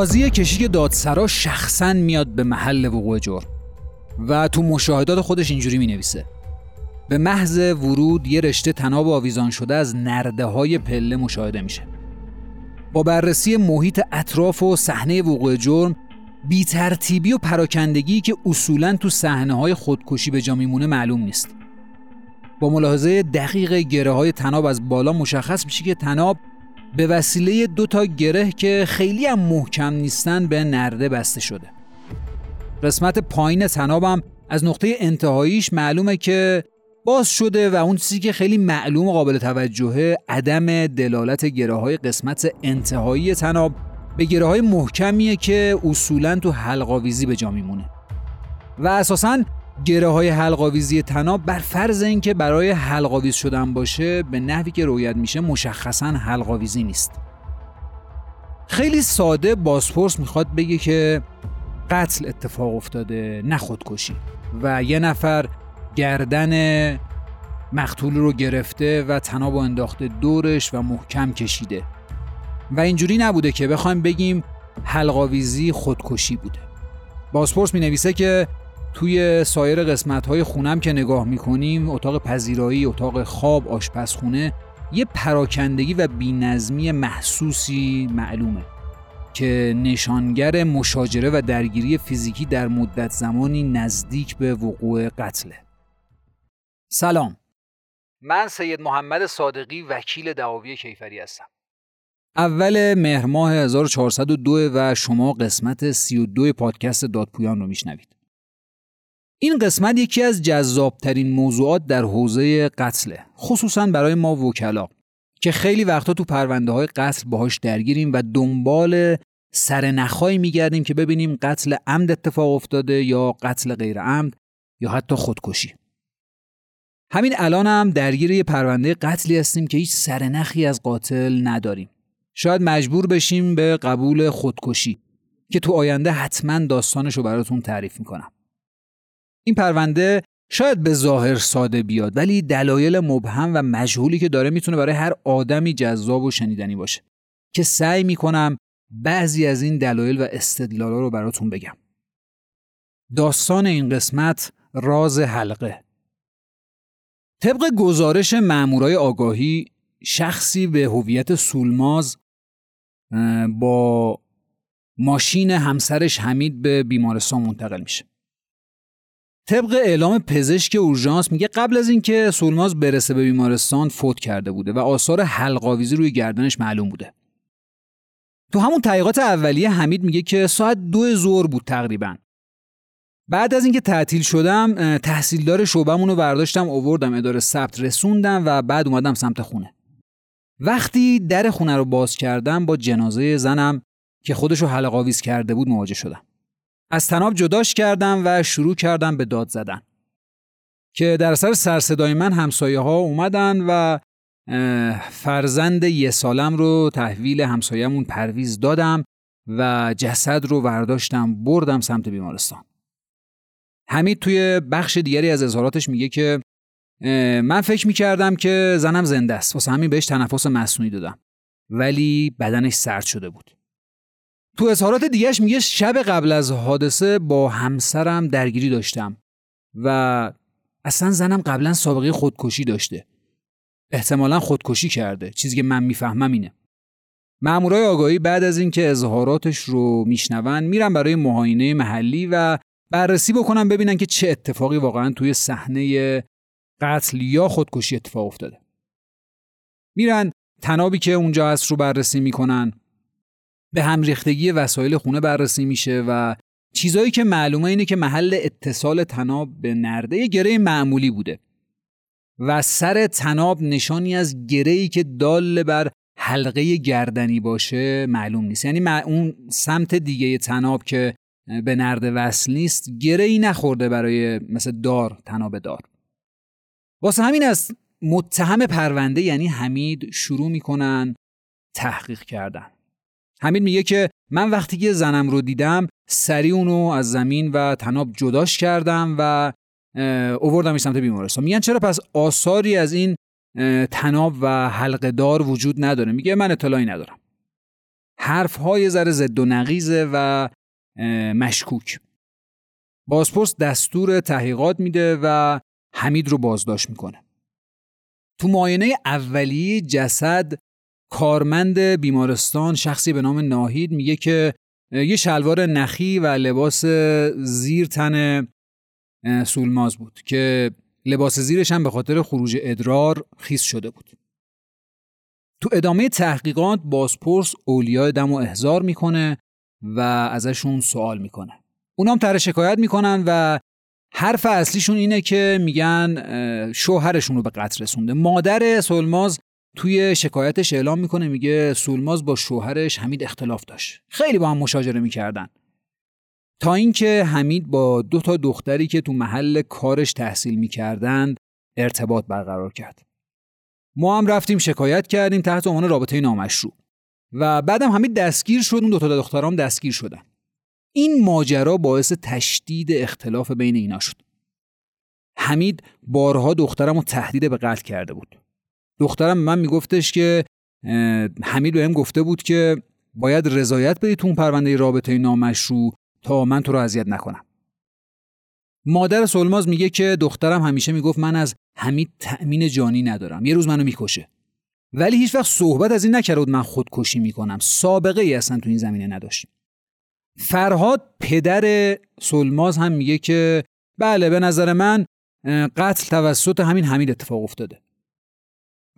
قاضی کشیک دادسرا شخصا میاد به محل وقوع جرم و تو مشاهدات خودش اینجوری می نویسه به محض ورود یه رشته تناب آویزان شده از نرده های پله مشاهده میشه. با بررسی محیط اطراف و صحنه وقوع جرم بی ترتیبی و پراکندگی که اصولا تو صحنه های خودکشی به جا میمونه معلوم نیست. با ملاحظه دقیق گره های تناب از بالا مشخص میشه که تناب به وسیله دو تا گره که خیلی هم محکم نیستن به نرده بسته شده. قسمت پایین تنابم از نقطه انتهاییش معلومه که باز شده و اون چیزی که خیلی معلوم و قابل توجهه عدم دلالت گره های قسمت انتهایی تناب به گره های محکمیه که اصولا تو حلقاویزی به جا میمونه. و اساسا گره های حلقاویزی تناب بر فرض اینکه برای حلقاویز شدن باشه به نحوی که رویت میشه مشخصا حلقاویزی نیست. خیلی ساده بازپرس می‌خواد بگه که قتل اتفاق افتاده نه خودکشی. و یه نفر گردن مقتول رو گرفته و تناب انداخته دورش و محکم کشیده. و اینجوری نبوده که بخوایم بگیم حلقاویزی خودکشی بوده. بازپرس می نویسه که توی سایر قسمت های خونم که نگاه می‌کنیم اتاق پذیرایی، اتاق خواب، آشپزخونه یه پراکندگی و بینظمی محسوسی معلومه که نشانگر مشاجره و درگیری فیزیکی در مدت زمانی نزدیک به وقوع قتله. سلام. من سید محمد صادقی وکیل دعاوی کیفری هستم. اول مهر ماه 1402 و شما قسمت 32 پادکست دادپویان رو میشنوید. این قسمت یکی از جذابترین موضوعات در حوزه قتله خصوصا برای ما وکلا که خیلی وقتا تو پرونده های قتل باهاش درگیریم و دنبال سرنخهایی میگردیم که ببینیم قتل عمد اتفاق افتاده یا قتل غیر عمد یا حتی خودکشی. همین الان هم درگیر یه پرونده قتلی هستیم که هیچ سرنخی از قاتل نداریم. شاید مجبور بشیم به قبول خودکشی که تو آینده حتما داستانش رو براتون تعریف می‌کنم. این پرونده شاید به ظاهر ساده بیاد ولی دلایل مبهم و مجهولی که داره می‌تونه برای هر آدمی جذاب و شنیدنی باشه. که سعی می‌کنم بعضی از این دلایل و استدلالا رو براتون بگم. داستان این قسمت راز حلقه. طبق گزارش مامورای آگاهی شخصی به هویت سولماز با ماشین همسرش حمید به بیمارستان منتقل میشه. طبق اعلام پزشک اورژانس میگه قبل از اینکه سولماز برسه به بیمارستان فوت کرده بوده و آثار حلقاویزی روی گردنش معلوم بوده. تو همون تحقیقات اولیه حمید میگه که ساعت دو ظهر بود تقریبا. بعد از اینکه تعطیل شدم تحصیلدار شعبمون رو برداشتم اووردم اداره ثبت رسوندم و بعد اومدم سمت خونه. وقتی در خونه رو باز کردم با جنازه زنم که خودشو حلقاویز کرده بود مواجه شدم. از تناب جداش کردم و شروع کردم به داد زدن. که در سر سرصدای من همسایه ها اومدن و فرزند یه سالم رو تحویل همسایهمون پرویز دادم و جسد رو برداشتم بردم سمت بیمارستان. حمید توی بخش دیگری از اظهاراتش میگه که من فکر می‌کردم که زنم زنده است. واسه همین بهش تنفس مصنوعی دادم. ولی بدنش سرد شده بود. تو اظهارات دیگهش میگه شب قبل از حادثه با همسرم درگیری داشتم و اصلا زنم قبلا سابقه خودکشی داشته. احتمالا خودکشی کرده. چیزی که من می‌فهمم اینه. مامورای آگاهی بعد از اینکه اظهاراتش رو میشنون میرن برای معاینه محلی و بررسی بکنن ببینن که چه اتفاقی واقعا توی صحنه قتل یا خودکشی اتفاق افتاده. میرن تنابی که اونجا هست رو بررسی می‌کنن به هم ریختگی وسایل خونه بررسی میشه و چیزایی که معلومه اینه که محل اتصال تناب به نرده گره معمولی بوده و سر تناب نشانی از گرهی که دال بر حلقه گردنی باشه معلوم نیست. یعنی اون سمت دیگه تناب که به نرده وصل نیست گره ای نخورده برای مثل دار تناب دار. واسه همین از متهم پرونده یعنی حمید شروع می‌کنن تحقیق کردن. حمید میگه که من وقتی که زنم رو دیدم سری اونو از زمین و تناب جداش کردم و اووردم سمت بیمارستان. میگن چرا پس آثاری از این تناب و حلقه دار وجود نداره؟ میگه من اطلاعی ندارم. حرف های ذره زد و نقیزه و مشکوک. بازپرس دستور تحقیقات میده و حمید رو بازداشت می‌کنه. تو معاینه اولیه جسد کارمند بیمارستان شخصی به نام ناهید میگه که یه شلوار نخی و لباس زیر تن سولماز بود که لباس زیرش هم به خاطر خروج ادرار خیس شده بود. تو ادامه تحقیقات بازپرس اولیای دم و احضار می‌کنه و ازشون سوال می‌کنه. اونام تر شکایت می‌کنن و حرف اصلیشون اینه که میگن شوهرشون رو به قتل رسونده. مادر سولماز توی شکایتش اعلام می‌کنه میگه سولماز با شوهرش حمید اختلاف داشت. خیلی با هم مشاجره می‌کردن. تا اینکه حمید با دو تا دختری که تو محل کارش تحصیل می‌کردند ارتباط برقرار کرد. ما هم رفتیم شکایت کردیم تحت عنوان رابطه نامشروع. و بعدم حمید دستگیر شد اون دو تا دخترام دستگیر شدن. این ماجرا باعث تشدید اختلاف بین اینا شد. حمید بارها دخترم رو تهدید به قتل کرده بود. دخترم من میگفتش که حمید بهم گفته بود که باید رضایت بدی تو پرونده رابطه نامشروع تا من تو رو اذیت نکنم. مادر سلماز میگه که دخترم همیشه می‌گفت من از حمید تأمین جانی ندارم یه روز منو می‌کشه. ولی هیچ وقت صحبت از این نکرده بود من خودکشی می‌کنم سابقه ای اصلا تو این زمینه نداشت فرهاد پدر سلماز هم میگه که بله به نظر من قتل توسط همین حمید اتفاق افتاده.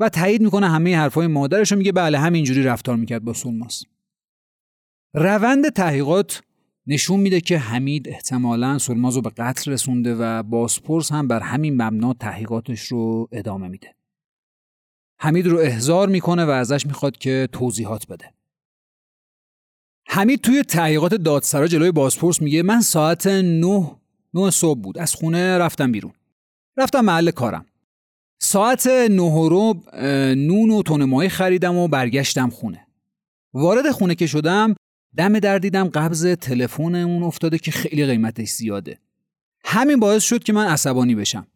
و تایید می‌کنه همه حرفای مادرش میگه بله همینجوری رفتار می‌کرد با سولماس روند تحقیقات نشون میده که حمید احتمالا سولماز رو به قتل رسونده و بازپرس هم بر همین مبنا تحقیقاتش رو ادامه میده. حمید رو احضار می‌کنه و ازش می‌خواد که توضیحات بده. حمید توی تحقیقات دادسرا جلوی بازپرس میگه من ساعت 9 9 صبح بود. از خونه رفتم بیرون. رفتم محل کارم. ساعت نه نون و تون ماهی خریدم و برگشتم خونه. وارد خونه که شدم دم در دیدم قبض تلفنمون افتاده که خیلی قیمتش زیاده. همین باعث شد که من عصبانی بشم.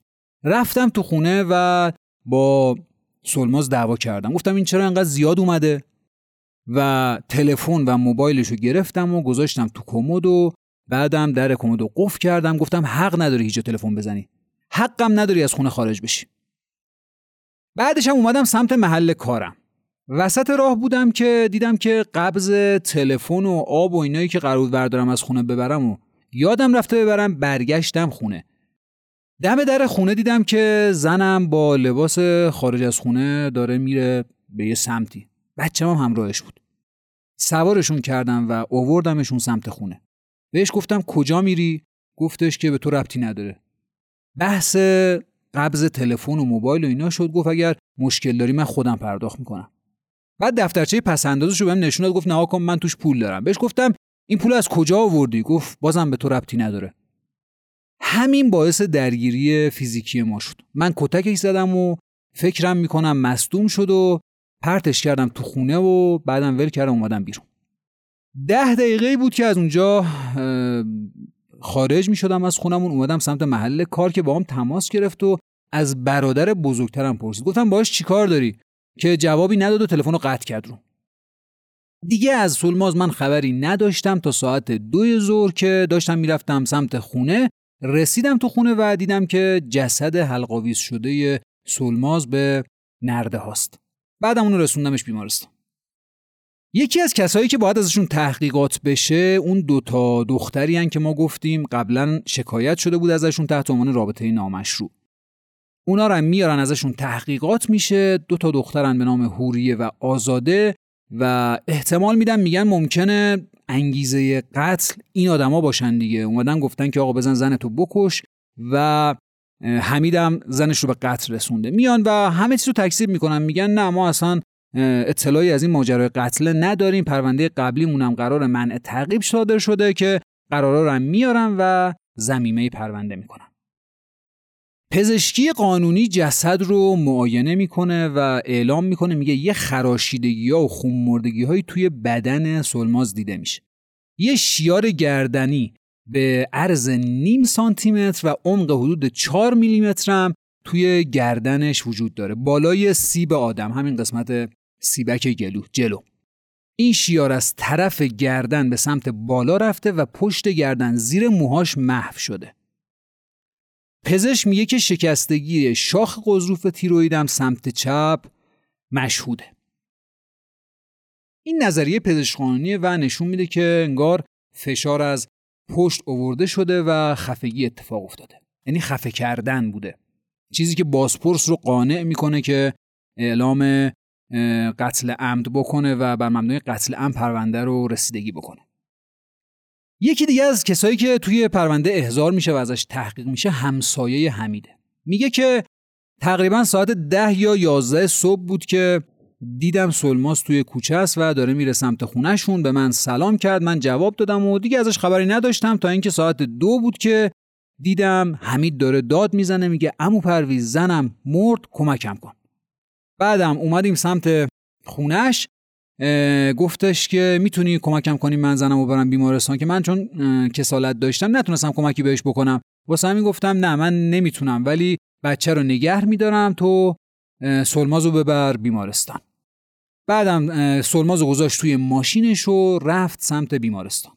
رفتم تو خونه و با سلماز دعوا کردم. گفتم این چرا انقدر زیاد اومده؟ و تلفن و موبایلش رو گرفتم و گذاشتم تو کمد و بعدم در کمد رو قفل کردم. گفتم حق نداری هیچ تلفن بزنی. حقم نداری از خونه خارج بشی. بعدش هم اومدم سمت محل کارم. وسط راه بودم که دیدم که قبض تلفن و آب و اینایی که قرار بردارم از خونه ببرم و یادم رفته ببرم برگشتم خونه. دم در خونه دیدم که زنم با لباس خارج از خونه داره میره به یه سمتی. بچه هم همراهش بود. سوارشون کردم و اووردمشون سمت خونه. بهش گفتم کجا میری؟ گفتش که به تو ربطی نداره. بحث قبض تلفن و موبایل و اینا شد گفت اگر مشکل داری من خودم پرداخت می‌کنم. بعد دفترچه پس اندازش رو بهم نشون داد گفت نه کن من توش پول دارم. بهش گفتم این پول از کجا آوردی؟ گفت بازم به تو ربطی نداره. همین باعث درگیری فیزیکی ما شد. من کتکش زدم و فکرم می‌کنم مصدوم شد و پرتش کردم تو خونه و بعدم ول کردم اومدم بیرون. ده دقیقه بود که از اونجا خارج می شدم از خونمون اومدم سمت محل کار که با هم تماس گرفت و از برادر بزرگترم پرسید. گفتم باش چیکار داری؟ که جوابی نداد و تلفن رو قطع کرد رو. دیگه از سولماز من خبری نداشتم تا ساعت دوی ظهر که داشتم می‌رفتم سمت خونه. رسیدم تو خونه و دیدم که جسد حلقاویز شده سولماز به نرده هاست. بعدم اونو رسوندمش بیمارستان. یکی از کسایی که باید ازشون تحقیقات بشه اون دوتا دختری هن که ما گفتیم قبلا شکایت شده بود ازشون تحت عنوان رابطه نامشروع. اونا رو میارن ازشون تحقیقات میشه دو تا دخترن به نام هوریه و آزاده و احتمال میدن میگن ممکنه انگیزه قتل این آدما باشن دیگه. اومدن گفتن که آقا بزن زن تو بکش و حمیدم زنش رو به قتل رسونده. میان و همه چیز رو تکذیب می‌کنن میگن نه ما اصلا اطلاعی از این ماجرای قتل نداریم. پرونده قبلیمون هم قرار منع تعقیب صادر شده که قرارا رو میارن و زمیمه پرونده می‌کنن پزشکی قانونی جسد رو معاینه می‌کنه و اعلام می‌کنه میگه یه خراشیدگی ها و خونمردگی هایی توی بدن سلماز دیده میشه. یه شیار گردنی به عرض نیم سانتیمتر و عمق حدود 4 میلیمتر هم توی گردنش وجود داره. بالای سیب آدم. همین قسمت سیبک گلو جلو. این شیار از طرف گردن به سمت بالا رفته و پشت گردن زیر موهاش محو شده. پزشک میگه که شکستگی شاخ قضروف تیرویدم سمت چپ مشهوده. این نظریه پزشکانی و نشون میده که انگار فشار از پشت اوورده شده و خفگی اتفاق افتاده. یعنی خفه کردن بوده. چیزی که بازپرس رو قانع می‌کنه که اعلام قتل عمد بکنه و بر مبنای قتل عمد پرونده رو رسیدگی بکنه. یکی دیگه از کسایی که توی پرونده احضار میشه و ازش تحقیق میشه همسایه حمیده. میگه که تقریبا ساعت ده یا یازده صبح بود که دیدم سلماس توی کوچه است و داره میره سمت خونهشون. به من سلام کرد من جواب دادم و دیگه ازش خبری نداشتم تا اینکه ساعت دو بود که دیدم حمید داره داد می‌زنه میگه امو پرویز زنم مرد کمکم کن. بعدم اومدیم سمت خونش گفتش که می‌تونی کمکم کنی من زنم و برم بیمارستان که من چون کسالت داشتم نتونستم کمکی بهش بکنم. واسه همین گفتم نه من نمی‌تونم ولی بچه رو نگه میدارم تو سلمازو ببر بیمارستان. بعدم سلمازو گذاشت توی ماشینش و رفت سمت بیمارستان.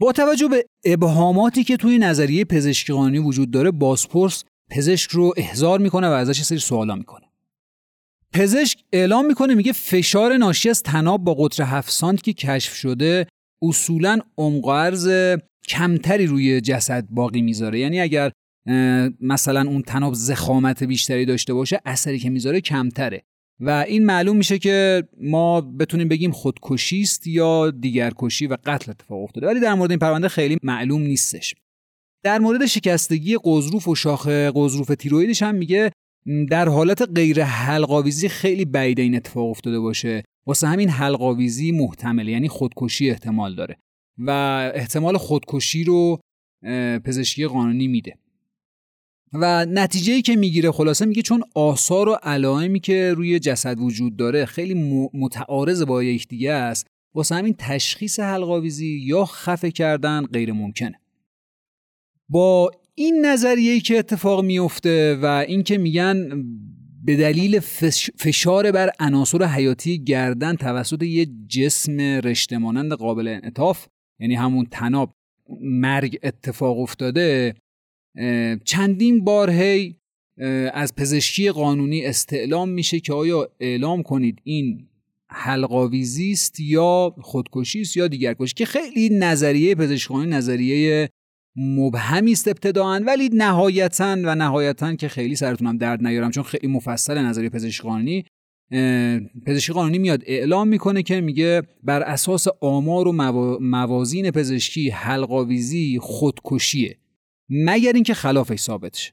با توجه به ابهاماتی که توی نظریه پزشکی قانونی وجود داره بازپرس پزشک رو احضار می‌کنه و ازش سری سوالا می‌کنه. پزشک اعلام می‌کنه میگه فشار ناشی از تناب با قطر 7 سانت که کشف شده اصولا عمق عرض کمتری روی جسد باقی می‌ذاره. یعنی اگر مثلا اون تناب زخامت بیشتری داشته باشه اثری که می‌ذاره کمتره. و این معلوم میشه که ما بتونیم بگیم خودکشی است یا دیگر کشی و قتل اتفاق افتاده. ولی در مورد این پرونده خیلی معلوم نیستش. در مورد شکستگی قضروف و شاخ قضروف تیرویدش هم میگه در حالت غیر حلقاویزی خیلی بعید این اتفاق افتاده باشه. واسه همین حلقاویزی محتمله یعنی خودکشی احتمال داره. و احتمال خودکشی رو پزشکی قانونی میده. و نتیجه که می‌گیره خلاصه میگه چون آثار و علائمی که روی جسد وجود داره خیلی متعارض با یکدیگه است واسه همین تشخیص حلقاویزی یا خفه کردن غیر ممکنه. با این نظریه که اتفاق میفته و اینکه میگن به دلیل فشار بر عناصر حیاتی گردن توسط یه جسم رشته مانند قابل انعطاف یعنی همون تناب مرگ اتفاق افتاده چندین بار هی از پزشکی قانونی استعلام میشه که آیا اعلام کنید این حلقاویزی است یا خودکشی است یا دیگر کشی که خیلی نظریه پزشکی قانونی نظریه مبهمی است ابتداعا ولی نهایتا و نهایتا که خیلی سرتونم درد نیارم چون خیلی مفصل نظریه پزشکی قانونی پزشکی قانونی میاد اعلام می‌کنه که میگه بر اساس آمار و موازین پزشکی حلقاویزی خودکشیه مگر اینکه خلافش ثابت شه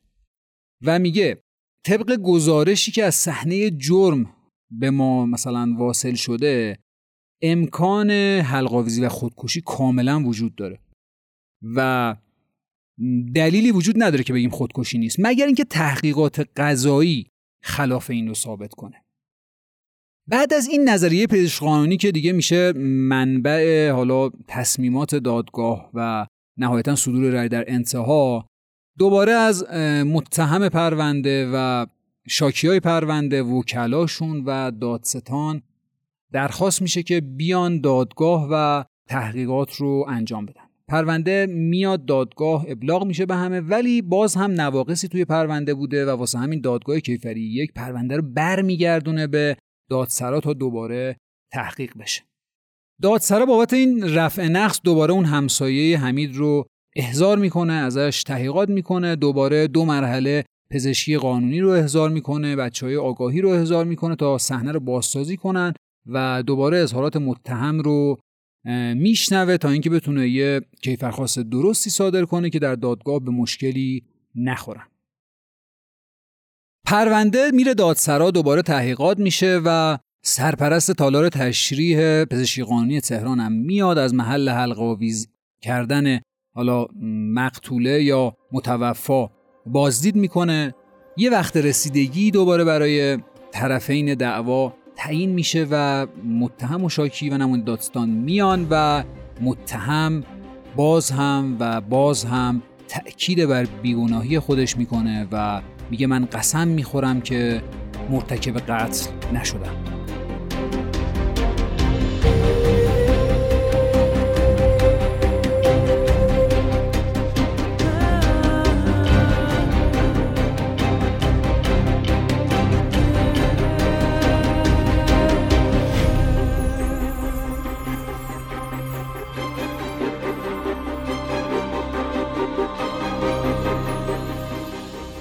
و میگه طبق گزارشی که از صحنه جرم به ما مثلا واصل شده امکان حلقاویزی و خودکشی کاملا وجود داره. و دلیلی وجود نداره که بگیم خودکشی نیست مگر اینکه تحقیقات قضایی خلاف این رو ثابت کنه. بعد از این نظریه پزشک قانونی که دیگه میشه منبع حالا تصمیمات دادگاه و نهایتا صدور رأی در انتها دوباره از متهم پرونده و شاکی های پرونده وکلاشون و دادستان درخواست میشه که بیان دادگاه و تحقیقات رو انجام بدن. پرونده میاد دادگاه ابلاغ میشه به همه ولی باز هم نواقصی توی پرونده بوده و واسه همین دادگاه کیفری یک پرونده رو برمیگردونه به دادسرا تا دوباره تحقیق بشه. دادسرا بابت این رفع نقص دوباره اون همسایه حمید رو احضار می‌کنه ازش تحقیقات می‌کنه دوباره دو مرحله پزشکی قانونی رو احضار می‌کنه بچه های آگاهی رو احضار می‌کنه تا صحنه رو بازسازی کنن و دوباره اظهارات متهم رو میشنوه تا اینکه بتونه یه کیفرخواست درستی صادر کنه که در دادگاه به مشکلی نخورن. پرونده میره دادسرا دوباره تحقیقات میشه و سرپرست تالار تشریح پزشکی قانونی تهران هم میاد از محل حلقه آویز کردن حالا مقتوله یا متوفا بازدید می‌کنه. یه وقت رسیدگی دوباره برای طرفین دعوا تعیین میشه و متهم و شاکی و نماینده دادستان میان و متهم باز هم و باز هم تأکید بر بیگناهی خودش می‌کنه و میگه من قسم می‌خورم که مرتکب قتل نشدم.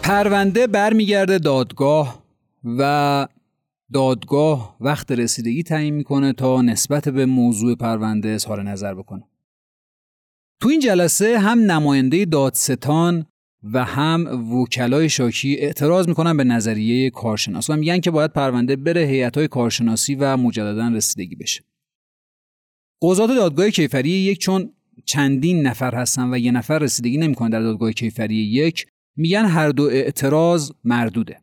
پرونده برمیگرده دادگاه و دادگاه وقت رسیدگی تعیین می‌کنه تا نسبت به موضوع پرونده اظهار نظر بکنه تو این جلسه هم نماینده دادستان و هم وکلای شاکی اعتراض می‌کنن به نظریه کارشناس و میگن که باید پرونده بره هیئت‌های کارشناسی و مجددا رسیدگی بشه. قضات دادگاه کیفری یک چون چندین نفر هستن و یه نفر رسیدگی نمی‌کنه در دادگاه کیفری یک میگن هر دو اعتراض مردوده.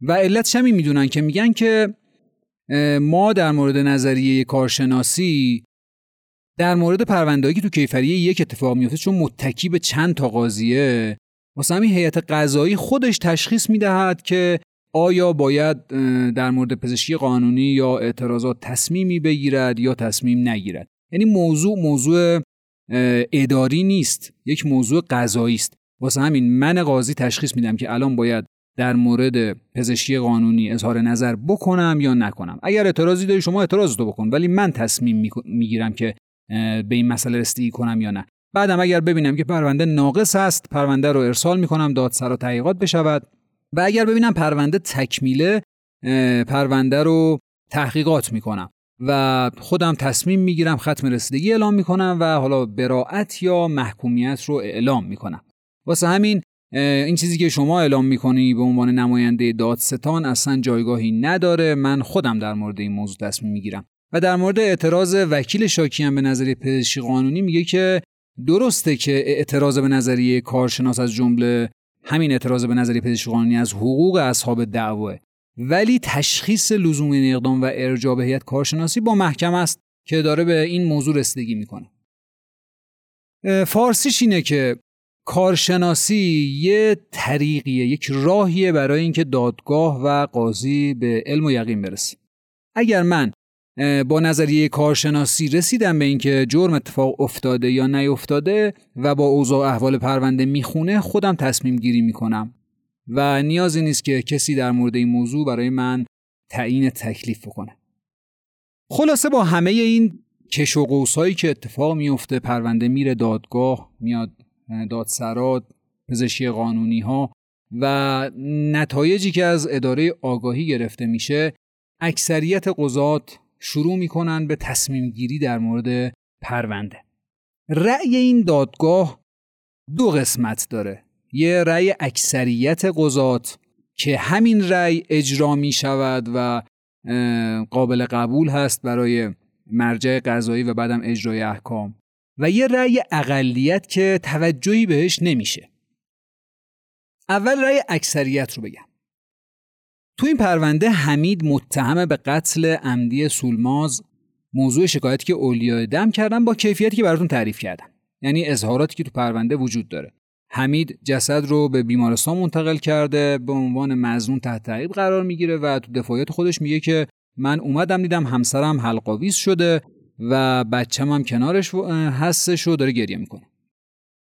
و علتش هم می‌دونن که میگن که ما در مورد نظریه کارشناسی در مورد پروندهایی که تو کیفریه یک اتفاق میفته چون متکی به چند تا قاضیه واسه همین هیئت قضایی خودش تشخیص می‌دهد که آیا باید در مورد پزشکی قانونی یا اعتراضات تصمیمی بگیرد یا تصمیم نگیرد. یعنی موضوع موضوع اداری نیست. یک موضوع قضایی است. واسه همین من قاضی تشخیص میدم که الان باید در مورد پزشکی قانونی اظهار نظر بکنم یا نکنم. اگر اعتراضی داری شما اعتراض تو بکن ولی من تصمیم می‌گیرم که به این مسئله رسیدگی کنم یا نه. بعدم اگر ببینم که پرونده ناقص است پرونده رو ارسال می‌کنم دادسرا تحقیقات بشود. و اگر ببینم پرونده تکمیله پرونده رو تحقیقات می‌کنم. و خودم تصمیم می‌گیرم ختم رسیدگی اعلام می‌کنم و حالا براعت یا محکومیت رو اعلام می‌کنم. واسه همین این چیزی که شما اعلام می‌کنی به عنوان نماینده دادستان اصلا جایگاهی نداره. من خودم در مورد این موضوع تصمیم می‌گیرم. و در مورد اعتراض وکیل شاکی هم به نظریه پزشکی قانونی میگه که درسته که اعتراض به نظریه کارشناس از جمله همین اعتراض به نظریه پزشکی قانونی از حقوق اصحاب دعوه ولی تشخیص لزوم این اقدام و ارجاع به کارشناسی با محکمه است که داره به این موضوع رسیدگی می‌کنه. فارسیش اینه که کارشناسی یه طریقیه یک راهیه برای اینکه دادگاه و قاضی به علم و یقین برسه اگر من با نظریه کارشناسی رسیدم به اینکه جرم اتفاق افتاده یا نیفتاده و با اوضاع احوال پرونده می‌خونه خودم تصمیم گیری می‌کنم. و نیازی نیست که کسی در مورد این موضوع برای من تعیین تکلیف بکنه. خلاصه با همه این کش و قوسایی که اتفاق میفته پرونده میره دادگاه میاد دادسرات پزشکی قانونی ها و نتایجی که از اداره آگاهی گرفته میشه اکثریت قضات شروع می‌کنن به تصمیم گیری در مورد پرونده. رأی این دادگاه دو قسمت داره. یه رأی اکثریت قضات که همین رأی اجرا می شود و قابل قبول هست برای مرجع قضایی و بعدم اجرای احکام. و یه رأی اقلیت که توجهی بهش نمیشه. اول رأی اکثریت رو بگم. تو این پرونده حمید متهم به قتل عمدی سولماز موضوع شکایتی که اولیای دم کردن با کیفیتی که براتون تعریف کردم. یعنی اظهاراتی که تو پرونده وجود داره. حمید جسد رو به بیمارستان منتقل کرده به عنوان مزنون تحت تعقیب قرار می‌گیره و تو دفاعیات خودش میگه که من اومدم دیدم همسرم حلقاویز شده و بچم هم کنارش هستش و داره گریه می‌کنه.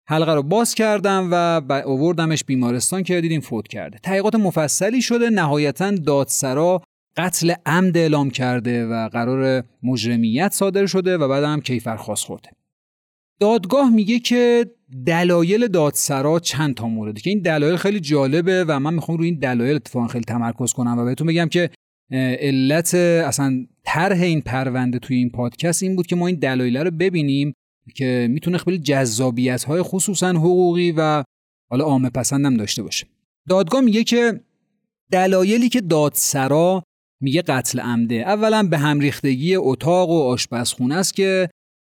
حلقه رو باز کردم و اووردمش بیمارستان که دیدیم فوت کرده. تحقیقات مفصلی شده نهایتا دادسرا قتل عمد اعلام کرده و قرار مجرمیت صادر شده و بعد هم کیفرخواست خورده. دادگاه میگه که دلایل دادسرا چند تا مورده که این دلایل خیلی جالبه و من می‌خوام روی این دلایل اتفاقا خیلی تمرکز کنم و بهتون بگم که علت اصلا طرح این پرونده توی این پادکست این بود که ما این دلایل رو ببینیم که می‌تونه خیلی جذابیت های خصوصا حقوقی و حالا عامه پسندم داشته باشه. دادگاه میگه که دلایلی که دادسرا میگه قتل عمده اولا به همریختگی اتاق و آشپزخونه است که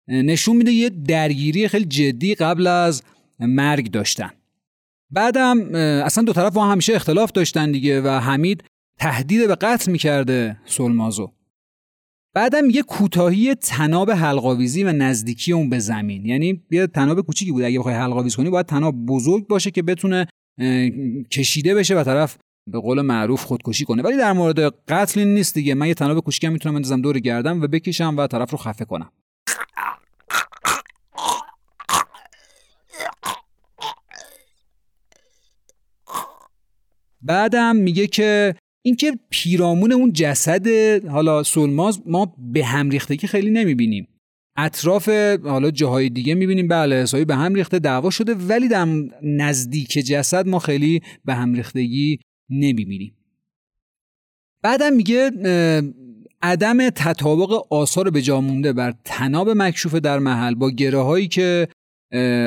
نشون میده یه درگیری خیلی جدی قبل از مرگ داشتن. بعدم اصلا دو طرف با همیشه اختلاف داشتن دیگه و حمید تهدید به قتل می‌کرده سلمازو بعدم یه کوتاهی تناب حلقاویزی و نزدیکی اون به زمین. یعنی یه تناب کوچیکی بود. اگه بخوای حلقاویز کنی باید تناب بزرگ باشه که بتونه کشیده بشه و طرف به قول معروف خودکشی کنه. ولی در مورد قتل نیست دیگه. من یه تناب کوچیکی می‌تونم بندازم دور گردم و بکشم و طرف رو خفه کنم. بعدم میگه که اینکه پیرامون اون جسد حالا سلماز ما به هم ریختگی خیلی نمی‌بینیم. اطراف حالا جاهای دیگه می‌بینیم بله حسابی به هم ریخته دعوا شده ولی در نزدیک جسد ما خیلی به هم ریختگی نمی‌بینیم. بعدم میگه عدم تطابق آثار به جا مونده بر تناب مکشوف در محل با گره هایی که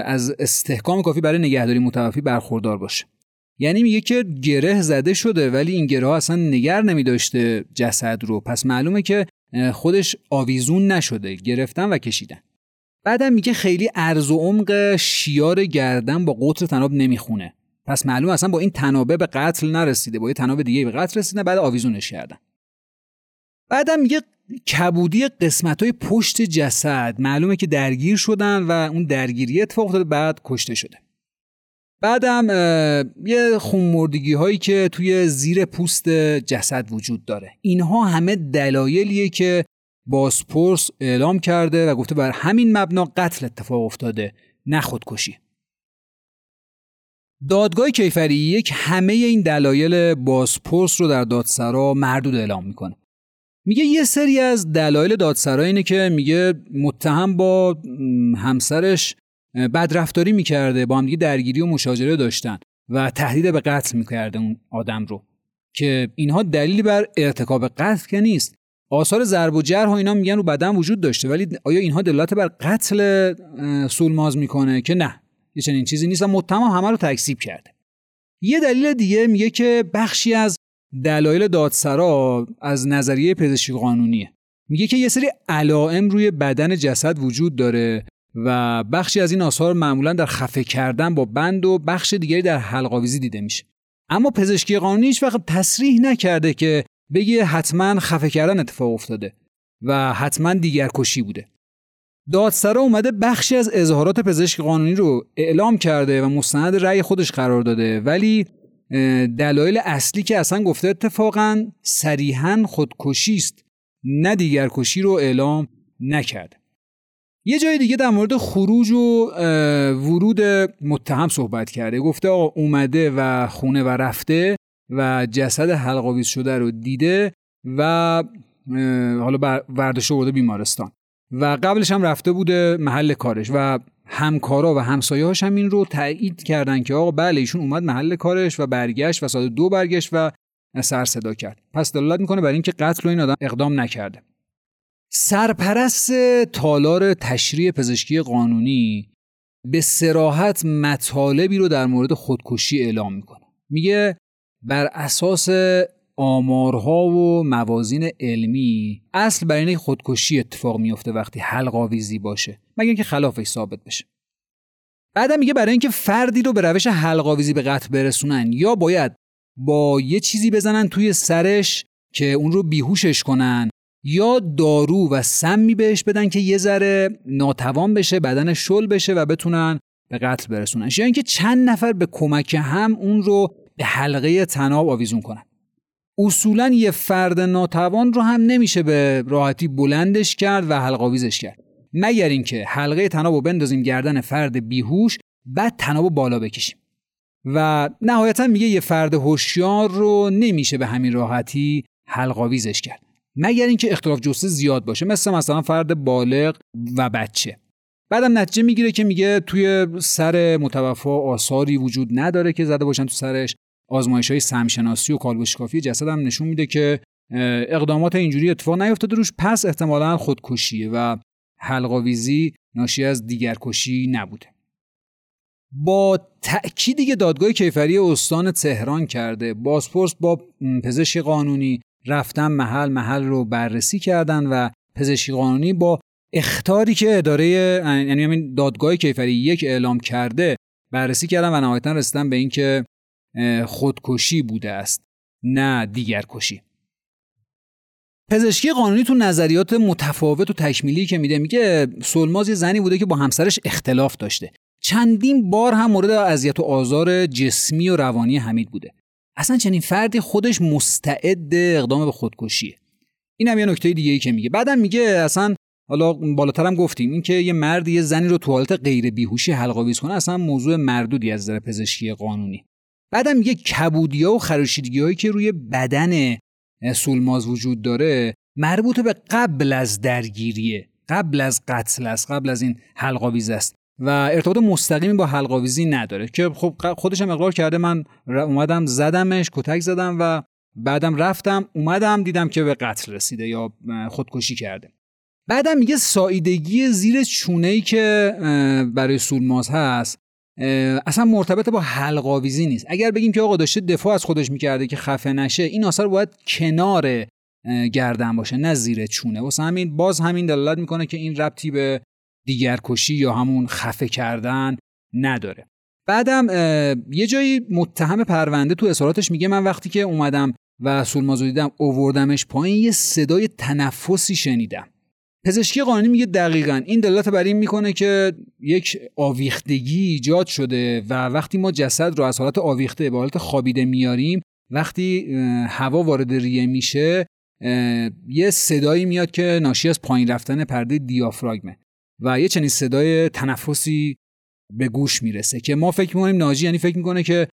از استحکام کافی برای نگهداری متوفی برخوردار باشه. یعنی میگه که گره زده شده ولی این گره ها اصلا نگر نمی داشته جسد رو. پس معلومه که خودش آویزون نشده گرفتن و کشیدن. بعدم میگه خیلی عرض و عمق شیار گردن با قطر تناب نمی‌خونه. پس معلوم اصلا با این تنابه به قتل نرسیده با یه تناب دیگه به قتل رسیده بعد آویزونش کردن. بعدم میگه کبودی قسمت های پشت جسد معلومه که درگیر شدن و اون درگیری اتفاق افتاده بعد کشته شده. بعدم یه خونمردگی هایی که توی زیر پوست جسد وجود داره. اینها همه دلایلیه که باسپورس اعلام کرده و گفته بر همین مبنا قتل اتفاق افتاده نه خودکشی. دادگاه کیفری یک همه این دلایل باسپورس رو در دادسرا مردود اعلام می‌کنه. میگه یه سری از دلایل دادسرا اینه که میگه متهم با همسرش بدرفتاری می‌کرده با هم دیگه درگیری و مشاجره داشتن و تهدید به قتل می‌کرده اون آدم رو. که اینها دلیلی بر ارتکاب قتل که نیست. آثار ضرب و جرح و اینا میگن رو بدن وجود داشته ولی آیا اینها دلالت بر قتل سولماز می‌کنه که نه یه چنین چیزی نیست و متهم همه رو تکذیب کرده. یه دلیل دیگه میگه که بخشی از دلایل دادسرا از نظریه پزشکی قانونیه. میگه که یه سری علائم روی بدن جسد وجود داره. و بخشی از این آثار معمولا در خفه کردن با بند و بخش دیگری در حلقاویزی دیده میشه. اما پزشکی قانونی هیچ وقت تصریح نکرده که بگه حتما خفه کردن اتفاق افتاده و حتما دیگر کشی بوده. دادسرا اومده بخشی از اظهارات پزشک قانونی رو اعلام کرده و مستند رأی خودش قرار داده ولی دلایل اصلی که اصلا گفته اتفاقا صریحا خودکشی است نه دیگر کشی رو اعلام نکرده. یه جای دیگه در مورد خروج و ورود متهم صحبت کرده. گفته آقا اومده و خونه و رفته و جسد حلقاویز شده رو دیده و حالا وردش برده بیمارستان. و قبلش هم رفته بوده محل کارش و همکارا و همسایه‌هاش هم این رو تایید کردن که آقا بله ایشون اومد محل کارش و برگشت و ساعت دو برگشت و سر صدا کرد. پس دلالت می‌کنه بر اینکه قتل و این آدم اقدام نکرده. سرپرست تالار تشریع پزشکی قانونی به سراحت مطالبی رو در مورد خودکشی اعلام می‌کنه. میگه بر اساس آمارها و موازین علمی اصل بر اینه خودکشی اتفاق میفته وقتی حلقاویزی باشه مگر اینکه خلافش ثابت بشه. بعدم میگه برای اینکه فردی رو به روش حلقاویزی به قتل برسونن یا باید با یه چیزی بزنن توی سرش که اون رو بیهوشش کنن یا دارو و سمی بهش بدن که یه ذره ناتوان بشه بدن شل بشه و بتونن به قتل برسونن. یا اینکه چند نفر به کمک هم اون رو به حلقه تناب آویزون کنن. اصولا یه فرد ناتوان رو هم نمیشه به راحتی بلندش کرد و حلقاویزش کرد. مگر اینکه حلقه تناب رو بندازیم گردن فرد بیهوش بعد تناب بالا بکشیم. و نهایتا میگه یه فرد هوشیار رو نمیشه به همین راحتی حلقاویزش کرد. مگر اینکه اختلاف جسته زیاد باشه. مثل مثلا فرد بالغ و بچه. بعدم نتیجه می‌گیره که میگه توی سر متوفا آثاری وجود نداره که زده باشن تو سرش. آزمایش های سمشناسی و کالبوشکافی جسد هم نشون میده که اقدامات اینجوری اتفاق نیفتاده روش. پس احتمالا خودکشیه و حلقاویزی ناشی از دیگرکشی نبوده. با تأکیدی که دادگاه کیفری استان تهران کرده بازپرس با پزشک قانونی رفتن محل محل رو بررسی کردن و پزشکی قانونی با اختاری که اداره یعنی همین دادگاه کیفری یک اعلام کرده بررسی کردن و نهایتا رسیدن به اینکه خودکشی بوده است نه دیگر کشی پزشکی قانونی تو نظریات متفاوت و تکمیلی که میده میگه سلماز یه زنی بوده که با همسرش اختلاف داشته. چندین بار هم مورد اذیت و آزار جسمی و روانی حمید بوده. اصلا چنین فردی خودش مستعد اقدام به خودکشیه. این هم یه نکته دیگه ای که میگه. بعدم میگه اصلا حالا بالاترم گفتیم اینکه یه مرد یه زنی رو تو حالت غیر بیهوشی حلقاویز کنه اصلا موضوع مردودی از نظر پزشکی قانونی. بعدم میگه کبودیا و خراشیدگی هایی که روی بدن سولماز وجود داره مربوط به قبل از درگیریه. قبل از قتل است قبل از این حلقاویز است. و ارتباط مستقیمی با حلقاویزی نداره که خب خودش هم اقرار کرده من اومدم زدمش کتک زدم و بعدم رفتم اومدم دیدم که به قتل رسیده یا خودکشی کرده. بعدم میگه سایدگی زیر چونه ای که برای سولماز هست اصلا مرتبط با حلقاویزی نیست. اگر بگیم که آقا داشته دفاع از خودش می‌کرده که خفه نشه این آثار باید کنار گردن باشه نه زیر چونه. واسه همین باز همین دلالت می‌کنه که این ربطی به دیگر کشی یا همون خفه کردن نداره. بعدم یه جایی متهم پرونده تو اصالاتش میگه من وقتی که اومدم و سولمازو دیدم اووردمش پایین یه صدای تنفسی شنیدم. پزشکی قانونی میگه دقیقا این دلالت بر این می‌کنه که یک آویختگی ایجاد شده و وقتی ما جسد رو از حالت آویخته به حالت خوابیده میاریم وقتی هوا وارد ریه میشه یه صدایی میاد که ناشی از پایین رفتن پرده دیافراگمه. و یه چنین صدای تنفسی به گوش می‌رسه که ما فکر می‌کنیم ناجی یعنی فکر می‌کنه که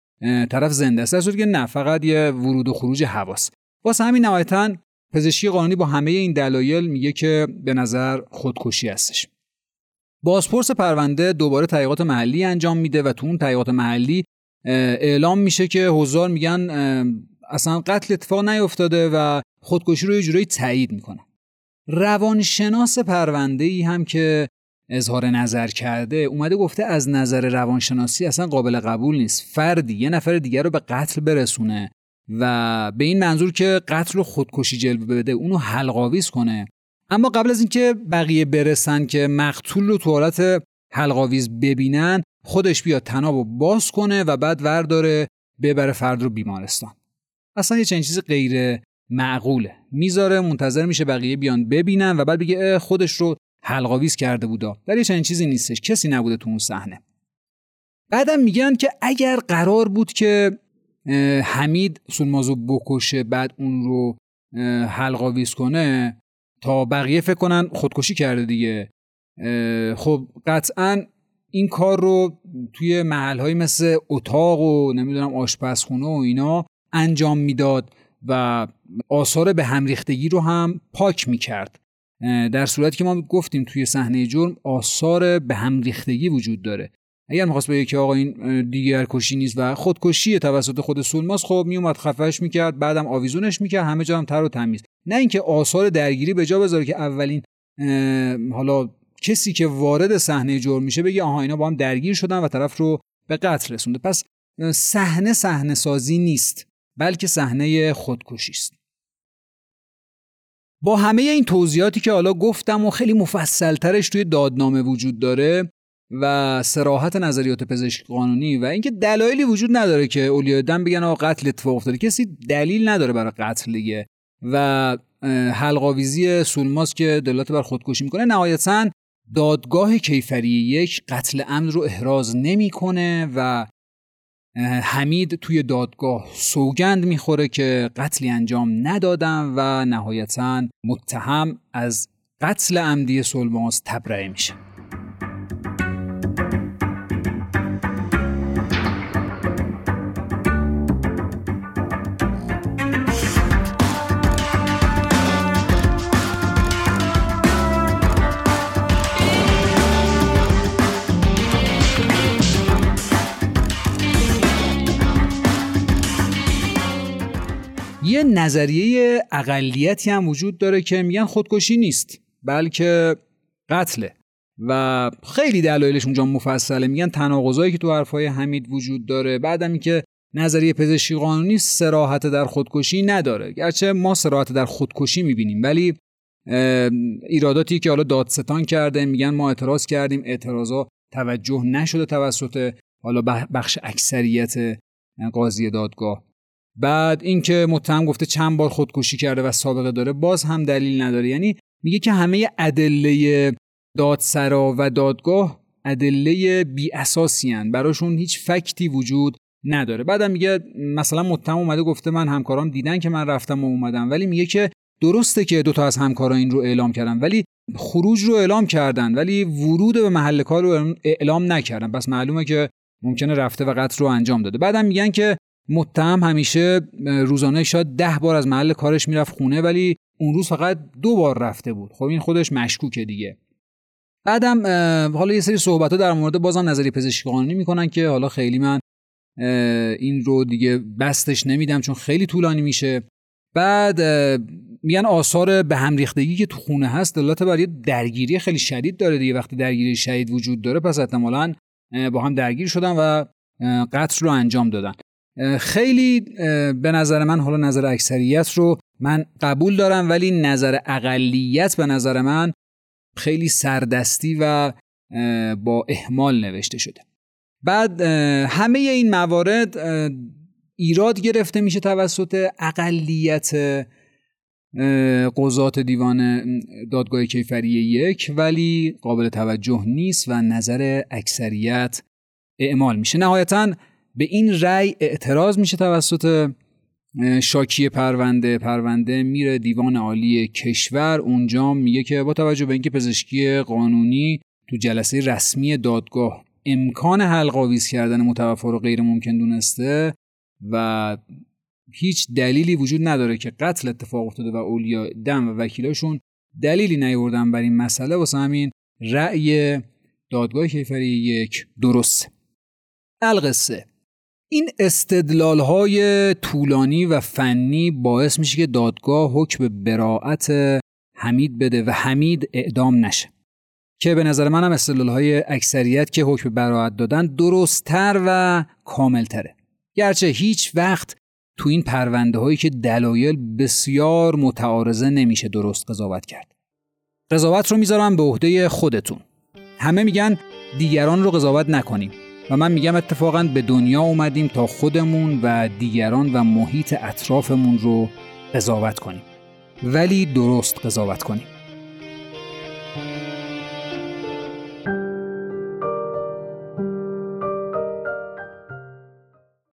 طرف زنده است. در که نه فقط یه ورود و خروج هواست واسه همین نهایتا پزشکی قانونی با همه این دلایل میگه که به نظر خودکشی هستش. بازپرس پرونده دوباره تحقیقات محلی انجام میده و تو اون تحقیقات محلی اعلام میشه که حضار میگن اصلا قتل اتفاق نیفتاده و خودکشی رو یه جورایی تایید می‌کنن. روانشناس پرونده ای هم که اظهار نظر کرده اومده گفته از نظر روانشناسی اصلا قابل قبول نیست. فردی یه نفر دیگر رو به قتل برسونه و به این منظور که قتل و خودکشی جلوه بده اونو حلقاویز کنه. اما قبل از اینکه بقیه برسن که مقتول رو تو حالت حلقاویز ببینن خودش بیاد تناب و باز کنه و بعد ورداره ببره فرد رو بیمارستان. اصلا یه چنین چیز غیر معقوله. می‌ذاره منتظر میشه بقیه بیان ببینن و بعد بگه خودش رو حلقاویز کرده بودا. ولی چنین چیزی نیستش. کسی نبوده تو اون صحنه. بعدم میگن که اگر قرار بود که حمید سولمازو بکشه بعد اون رو حلقاویز کنه تا بقیه فکر کنن خودکشی کرده دیگه. خب قطعا این کار رو توی محل مثل اتاق و نمی‌دونم آشپزخونه و اینا انجام می‌داد و آثار به هم ریختگی رو هم پاک می‌کرد. در صورتی که ما گفتیم توی صحنه جرم آثار به هم ریختگی وجود داره. اگر می‌خواست بگه که آقا این دیگر کشی نیست و خودکشی توسط خود سولماس خب میومد خفهش می‌کرد بعدم آویزونش می‌کرد همه جا هم تر و تمیز. نه اینکه آثار درگیری به جا بذاره که اولین حالا کسی که وارد صحنه جرم میشه بگه آها اینا با هم درگیر شدن و طرف رو به قتل رسونده. پس صحنه صحنه سازی نیست بلکه صحنه خودکشی است. با همه این توضیحاتی که حالا گفتم و خیلی مفصلترش توی دادنامه وجود داره و سراحت نظریات پزشک قانونی و اینکه دلایلی وجود نداره که اولیاء دم بگن آقا قتل اتفاق افتاده. کسی دلیل نداره برای قتل دیگه. و حلقاویزی سولماس که دلالت بر خودکشی می‌کنه نهایتا دادگاه کیفری یک قتل عمد رو احراز نمی‌کنه و حمید توی دادگاه سوگند می‌خوره که قتلی انجام ندادم و نهایتا متهم از قتل عمدی سولماس تبرئه میشه. یه نظریه اقلیتی هم وجود داره که میگن خودکشی نیست بلکه قتله. و خیلی دلایلش اونجا مفصله. میگن تناقضایی که تو حرفای حمید وجود داره بعدم اینکه نظریه پزشکی قانونی سراحت در خودکشی نداره. گرچه ما سراحت در خودکشی می‌بینیم ولی ایراداتی که حالا دادستان کرده میگن ما اعتراض کردیم اعتراضا توجه نشده توسط حالا بخش اکثریت قاضی دادگاه. بعد اینکه متهم گفته چند بار خودکشی کرده و سابقه داره باز هم دلیل نداره. یعنی میگه که همه ادله دادسرا و دادگاه ادله بی اساسی براشون هیچ فکتی وجود نداره. بعدم میگه مثلا متهم اومده گفته من همکارام دیدن که من رفتم و اومدم. ولی میگه که درسته که دوتا از همکارا این رو اعلام کردن ولی خروج رو اعلام کردن ولی ورود به محل کار رو اعلام نکردن. پس معلومه که ممکنه رفته و قتل رو انجام داده. بعدم میگن که متهم همیشه روزانه شاید ده بار از محل کارش می‌رفت خونه ولی اون روز فقط دو بار رفته بود. خب این خودش مشکوکه دیگه. بعدم حالا یه سری صحبت ها در مورد بازم نظری پزشکی قانونی می‌کنن که حالا خیلی من این رو دیگه بستش نمیدم چون خیلی طولانی میشه. بعد میگن آثار به هم ریختگی که تو خونه هست دلالت بر یه درگیری خیلی شدید داره دیگه. وقتی درگیری شدید وجود داره پس احتمالا با هم درگیر شدن و قتل رو انجام دادن. خیلی به نظر من حالا نظر اکثریت رو من قبول دارم ولی نظر اقلیت به نظر من خیلی سردستی و با احمال نوشته شده. بعد همه این موارد ایراد گرفته میشه توسط اقلیت قضات دیوان دادگاه کیفری یک ولی قابل توجه نیست و نظر اکثریت اعمال میشه. نهایتا به این رأی اعتراض میشه توسط شاکی پرونده. پرونده میره دیوان عالی کشور اونجا میگه که با توجه به اینکه پزشکی قانونی تو جلسه رسمی دادگاه امکان آویز کردن متوفا رو غیر ممکن دونسته و هیچ دلیلی وجود نداره که قتل اتفاق افتاده و اولیا دم و وکیلاشون دلیلی نیوردن بر این مسئله واسه همین رأی دادگاه کیفری یک درسته. القصه این استدلال های طولانی و فنی باعث میشه که دادگاه حکم براعت حمید بده و حمید اعدام نشه. که به نظر منم استدلال های اکثریت که حکم براعت دادن درستتر و کاملتره. گرچه هیچ وقت تو این پرونده هایی که دلایل بسیار متعارضه نمیشه درست قضاوت کرد. قضاوت رو می‌ذارم به عهده خودتون. همه میگن دیگران رو قضاوت نکنیم. و من میگم اتفاقا به دنیا اومدیم تا خودمون و دیگران و محیط اطرافمون رو قضاوت کنیم. ولی درست قضاوت کنیم.